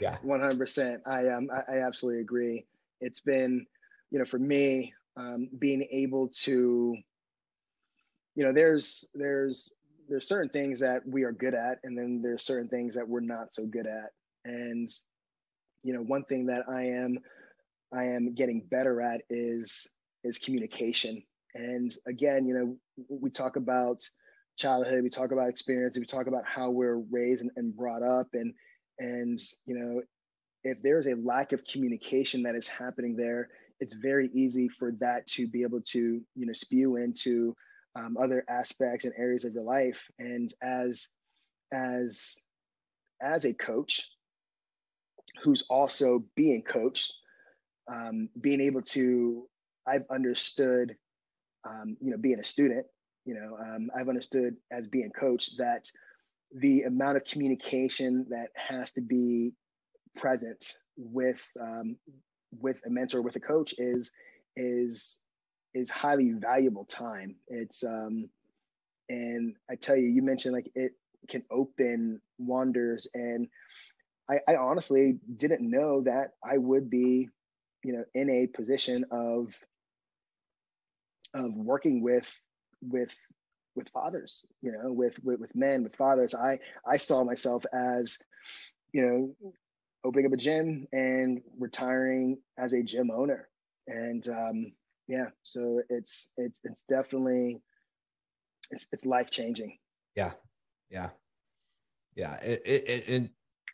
C: Yeah. 100% i um I, I absolutely agree. It's been you know for me um, being able to you know there's there's there's certain things that we are good at and then there's certain things that we're not so good at. And you know one thing that i am i am getting better at is is communication. And again you know we talk about childhood we talk about experience we talk about how we're raised and, and brought up. And and you know if there's a lack of communication that is happening there it's very easy for that to be able to you know spew into um, other aspects and areas of your life. And as as as a coach who's also being coached um, being able to i've understood um, you know being a student you know um, i've understood as being coached that the amount of communication that has to be present with um, with a mentor with a coach is is is highly valuable time. It's um, and I tell you, you mentioned like it can open wonders, and I, I honestly didn't know that I would be, you know, in a position of of working with with with fathers you know with, with with men with fathers. I i saw myself as you know opening up a gym and retiring as a gym owner. And um yeah so it's it's it's definitely it's it's life changing
B: yeah yeah. Yeah it, it, it,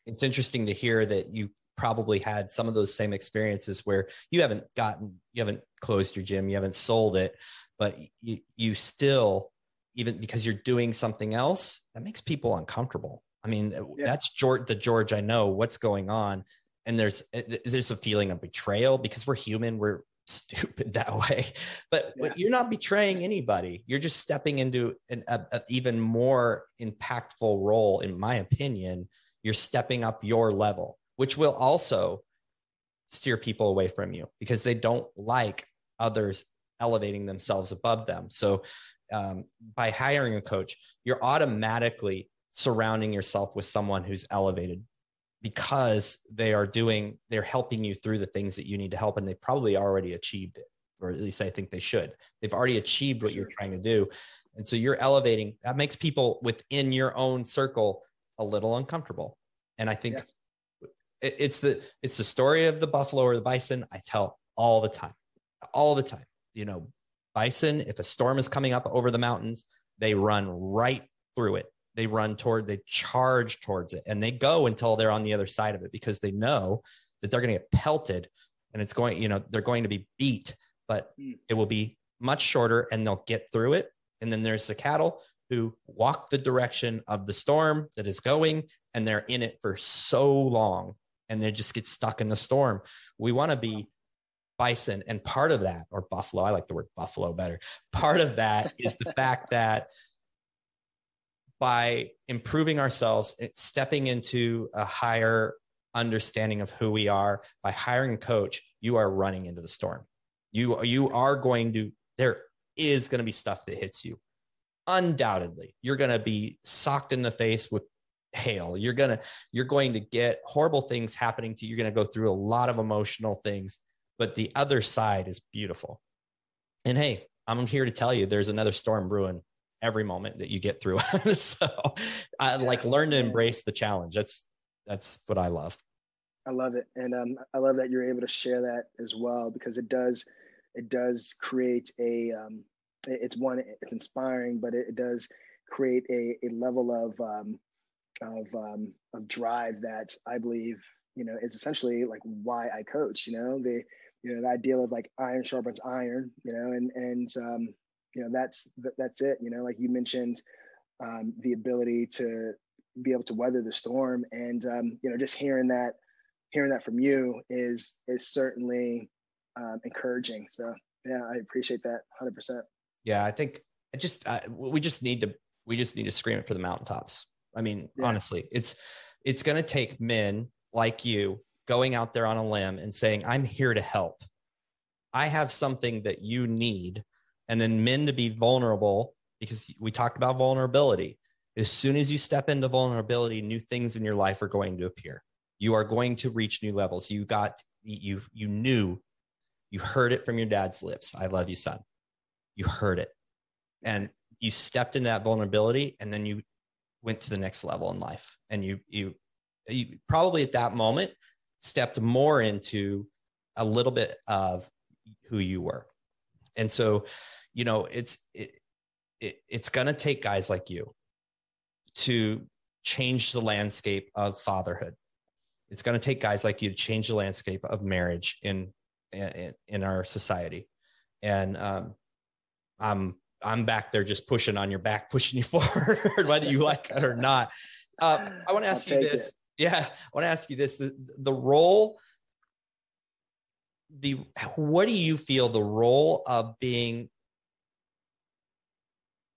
B: it's interesting to hear that you probably had some of those same experiences where you haven't gotten you haven't closed your gym you haven't sold it but you you still even because you're doing something else that makes people uncomfortable. I mean uh, yeah. that's george the george i know what's going on and there's uh, there's a feeling of betrayal because we're human we're stupid [laughs] that way. But, yeah. you're not betraying anybody. You're just stepping into an a, a even more impactful role in my opinion. You're stepping up your level which will also steer people away from you because they don't like others elevating themselves above them. So um, by hiring a coach you're automatically surrounding yourself with someone who's elevated because they are doing they're helping you through the things that you need to help and they probably already achieved it or at least i think they should. They've already achieved what you're trying to do. And so you're elevating that makes people within your own circle a little uncomfortable. And i think yeah. it's the it's the story of the buffalo or the bison i tell all the time all the time. You know bison if a storm is coming up over the mountains they run right through it they run toward, they charge towards it and they go until they're on the other side of it because they know that they're going to get pelted and it's going, you know, they're going to be beat, but hmm. it will be much shorter and they'll get through it. And then there's the cattle who walk the direction of the storm that is going and they're in it for so long and they just get stuck in the storm. We want to be bison. And part of that, or buffalo, I like the word buffalo better. Part of that is the fact that by improving ourselves, eh, stepping into a higher understanding of who we are, by hiring a coach, you are running into the storm. You, you are going to, there is going to be stuff that hits you. Undoubtedly, you're going to be socked in the face with hail. You're going to, you're going to get horrible things happening to you. You're going to go through a lot of emotional things, but the other side is beautiful. And hey, I'm here to tell you there's another storm brewing every moment that you get through. [laughs] so I like learn to embrace the challenge. That's that's what I love.
C: I love it. And um, I love that you're able to share that as well because it does it does create a um, it's one it's inspiring, but it, it does create a, a level of um, of um, of drive that I believe you know is essentially like why I coach. You know the you know the idea of like iron sharpens iron. You know and and um, you know that's that's it you know like you mentioned um, the ability to be able to weather the storm and um, you know just hearing that hearing that from you is is certainly um, encouraging so yeah i appreciate that 100%
B: yeah i think i just I, we just need to we just need to scream it for the mountaintops i mean yeah. honestly it's it's going to take men like you going out there on a limb and saying, I'm here to help. I have something that you need. And then men to be vulnerable because we talked about vulnerability. As soon as you step into vulnerability, new things in your life are going to appear. You are going to reach new levels. You got, you, you knew, you heard it from your dad's lips. I love you, son. You heard it. And you stepped into that vulnerability and then you went to the next level in life. And you, you, you probably at that moment stepped more into a little bit of who you were. And so, you know, it's it, it it's going to take guys like you to change the landscape of fatherhood. It's going to take guys like you to change the landscape of marriage in in, in our society. And um, I'm I'm back there just pushing on your back, [laughs] pushing you forward, whether you like it or not. Uh, I want to ask I'll you this. It. Yeah, I want to ask you this: the, the role, the what do you feel the role of being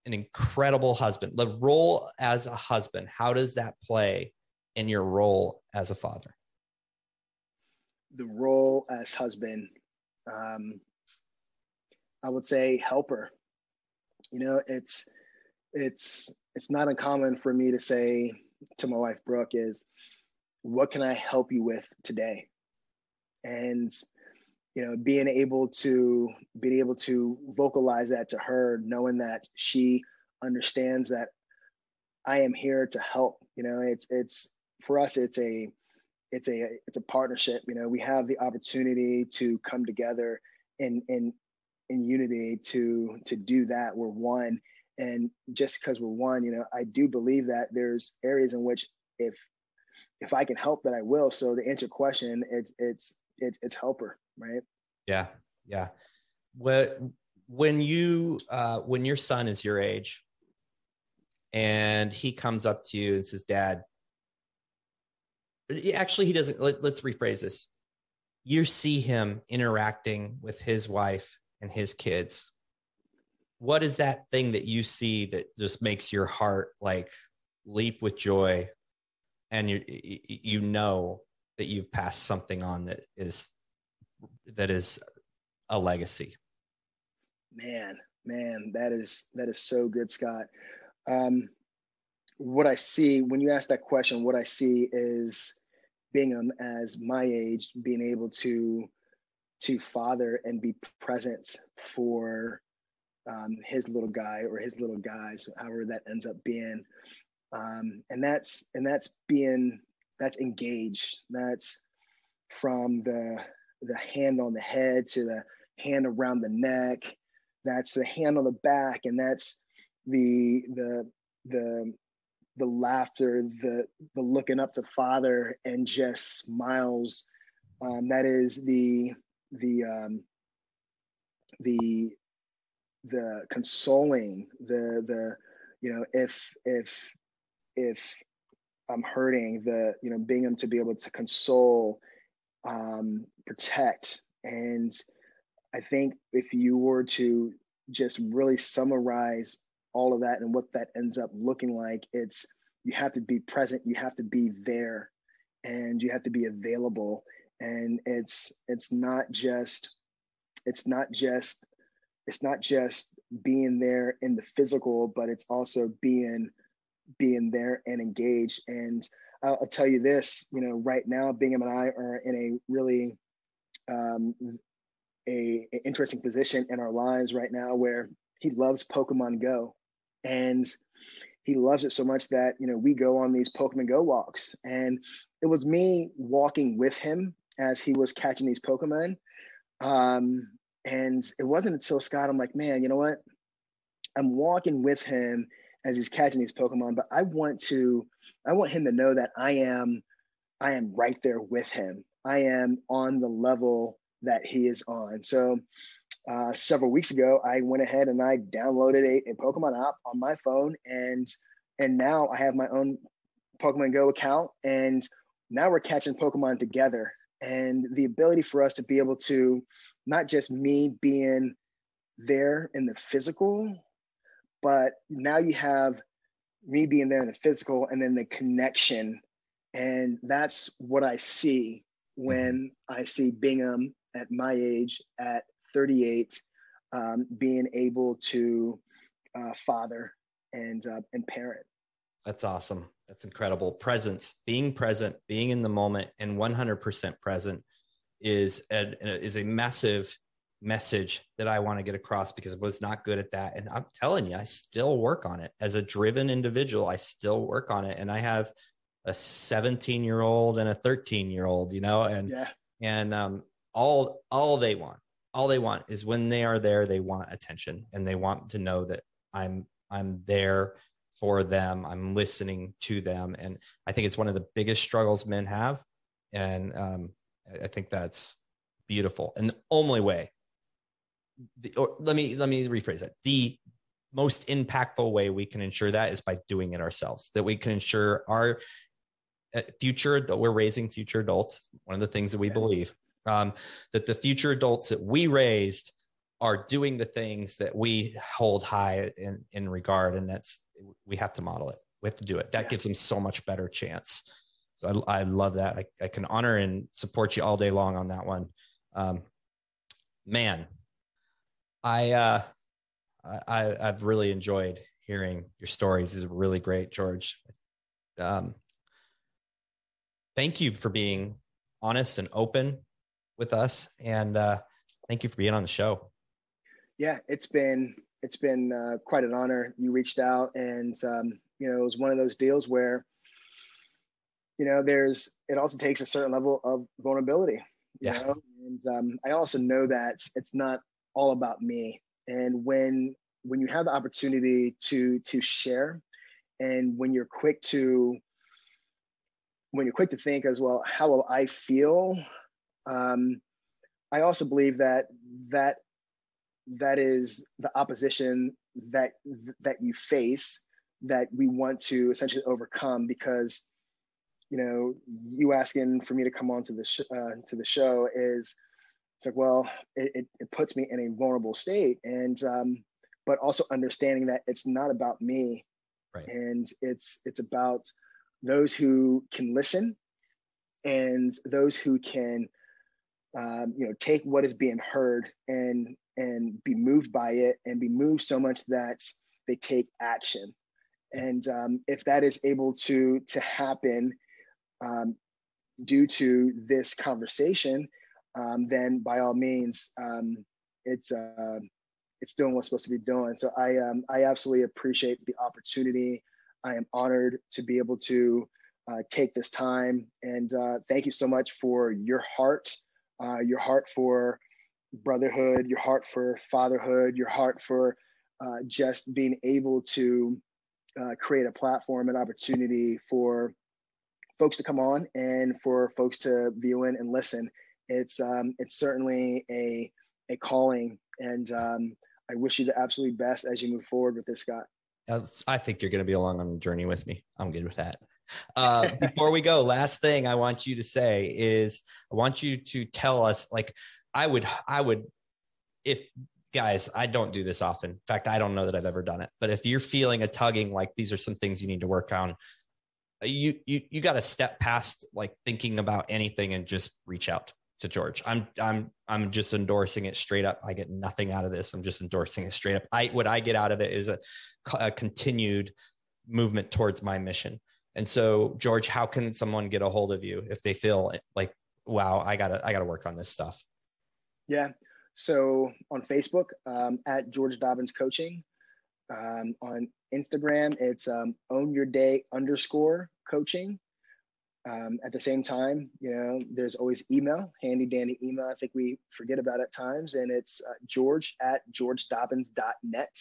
B: an incredible husband, the role as a husband, how does that play in your role as a father?
C: The role as husband, um, I would say helper. You know, it's it's it's not uncommon for me to say to my wife Brooke is, "What can I help you with today?" And you know being able to being able to vocalize that to her knowing that she understands that i am here to help you know it's it's for us it's a it's a it's a partnership you know we have the opportunity to come together in in in unity to to do that. We're one. And just because we're one you know i do believe that there's areas in which if if i can help that i will. So to answer question it's it's it's, it's helper right?
B: Yeah, yeah. What when you uh, when your son is your age, and he comes up to you and says, "Dad," actually he doesn't. Let, let's rephrase this. You see him interacting with his wife and his kids. What is that thing that you see that just makes your heart like leap with joy, and you you know that you've passed something on that is that is a legacy?
C: Man, man, that is that is so good, Scott. Um, what I see when you ask that question, what I see is Bingham as my age being able to to father and be present for um, his little guy or his little guys, however that ends up being. Um, and that's and that's being that's engaged. That's from the the hand on the head to the hand around the neck. That's the hand on the back, and that's the the the the laughter, the the looking up to Father and just smiles. Um, that is the the um, the the consoling, the the you know if if if I'm hurting, the you know being able to be able to console um, protect. And I think if you were to just really summarize all of that and what that ends up looking like, it's you have to be present, you have to be there, and you have to be available. And it's it's not just it's not just it's not just being there in the physical, but it's also being being there and engaged. And I'll, I'll tell you this, you know, right now, Bingham and I are in a really um, a, a interesting position in our lives right now where he loves Pokemon Go, and he loves it so much that you know we go on these Pokemon Go walks, and it was me walking with him as he was catching these Pokemon. Um, and it wasn't until Scott, I'm like, man, you know what? I'm walking with him as he's catching these Pokemon, but I want to I want him to know that I am I am right there with him. I am on the level that he is on. So uh, several weeks ago, I went ahead and I downloaded a, a Pokemon app on my phone, and and now I have my own Pokemon Go account, and now we're catching Pokemon together. And the ability for us to be able to not just me being there in the physical, but now you have me being there in the physical and then the connection And that's what I see when I see Bingham at my age, at 38, um, being able to uh, father and uh, and parent.
B: That's awesome. That's incredible. Presence, being present, being in the moment, and 100% present is a, is a massive message that I want to get across because I was not good at that. And I'm telling you, I still work on it as a driven individual. I still work on it, and I have a 17 year old and a 13 year old, you know, and yeah. and um, all all they want, all they want is when they are there, they want attention and they want to know that I'm I'm there for them. I'm listening to them, and I think it's one of the biggest struggles men have, and um, I think that's beautiful. And the only way, the, or let me let me rephrase that: the most impactful way we can ensure that is by doing it ourselves. That we can ensure our future that we're raising future adults. One of the things that we yeah. believe um, that the future adults that we raised are doing the things that we hold high in, in regard. And that's, we have to model it. We have to do it. That yeah. gives them so much better chance. So I, I love that. I, I, can honor and support you all day long on that one. Um, man, I, uh, I, I've really enjoyed hearing your stories. Are really great, George. Um, thank you for being honest and open with us. And uh, thank you for being on the show
C: yeah, it's been it's been uh, quite an honor. You reached out, and um, you know, it was one of those deals where, you know, there's it also takes a certain level of vulnerability. You yeah. know, and um, I also know that it's not all about me. And when when you have the opportunity to to share, and when you're quick to when you're quick to think as well, how will I feel? Um, I also believe that that that is the opposition that that you face that we want to essentially overcome because you know you asking for me to come on to the sh- uh, to the show is it's like well it, it, it, puts me in a vulnerable state and um, but also understanding that it's not about me right. and it's it's about those who can listen and those who can um, you know take what is being heard and and be moved by it and be moved so much that they take action. And um, if that is able to to happen um, due to this conversation um, then by all means um, it's uh, it's doing what's supposed to be doing. So i um, i absolutely appreciate the opportunity i am honored to be able to uh, take this time and uh, thank you so much for your heart uh, your heart for brotherhood, your heart for fatherhood, your heart for uh, just being able to uh, create a platform and opportunity for folks to come on and for folks to view in and listen. It's um, it's certainly a a calling, and um, I wish you the absolute best as you move forward with this, Scott.
B: I think you're going to be along on the journey with me. I'm good with that. Uh, before we go, [laughs] last thing I want you to say is I want you to tell us like I would, I would, if guys, I don't do this often. In fact, I don't know that I've ever done it. But if you're feeling a tugging, like these are some things you need to work on, you you you got to step past like thinking about anything and just reach out to George. I'm I'm I'm just endorsing it straight up. I get nothing out of this. I'm just endorsing it straight up. I what I get out of it is a, a continued movement towards my mission. And so, George, how can someone get a hold of you if they feel like, wow, I gotta I gotta work on this stuff?
C: Yeah. So on Facebook, um, at George Dobbins Coaching. Um, on Instagram, it's um, own your day underscore coaching. Um, at the same time, you know, there's always email, handy dandy email. I think we forget about at times, and it's uh, George at georgedobbins.net.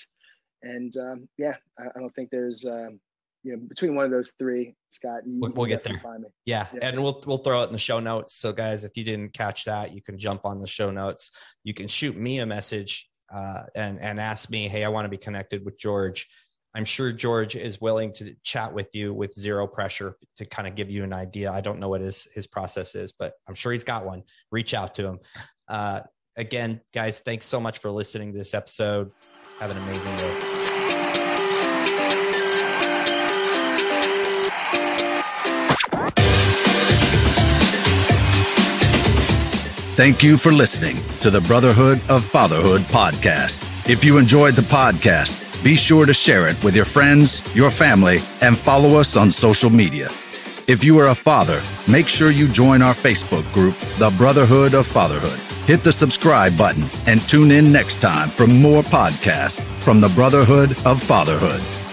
C: And um, yeah, I, I, don't think there's um, you know, between one of those three, Scott,
B: we'll, get there. Yeah. yeah. and we'll we'll throw it in the show notes. So, guys, if you didn't catch that, you can jump on the show notes. You can shoot me a message uh, and and ask me, hey, I want to be connected with George. I'm sure George is willing to chat with you with zero pressure to kind of give you an idea. I don't know what his his process is, but I'm sure he's got one. Reach out to him. Uh, again, guys, thanks so much for listening to this episode. Have an amazing day.
A: Thank you for listening to the Brotherhood of Fatherhood podcast. If you enjoyed the podcast, be sure to share it with your friends, your family, and follow us on social media. If you are a father, make sure you join our Facebook group, The Brotherhood of Fatherhood. Hit the subscribe button and tune in next time for more podcasts from the Brotherhood of Fatherhood.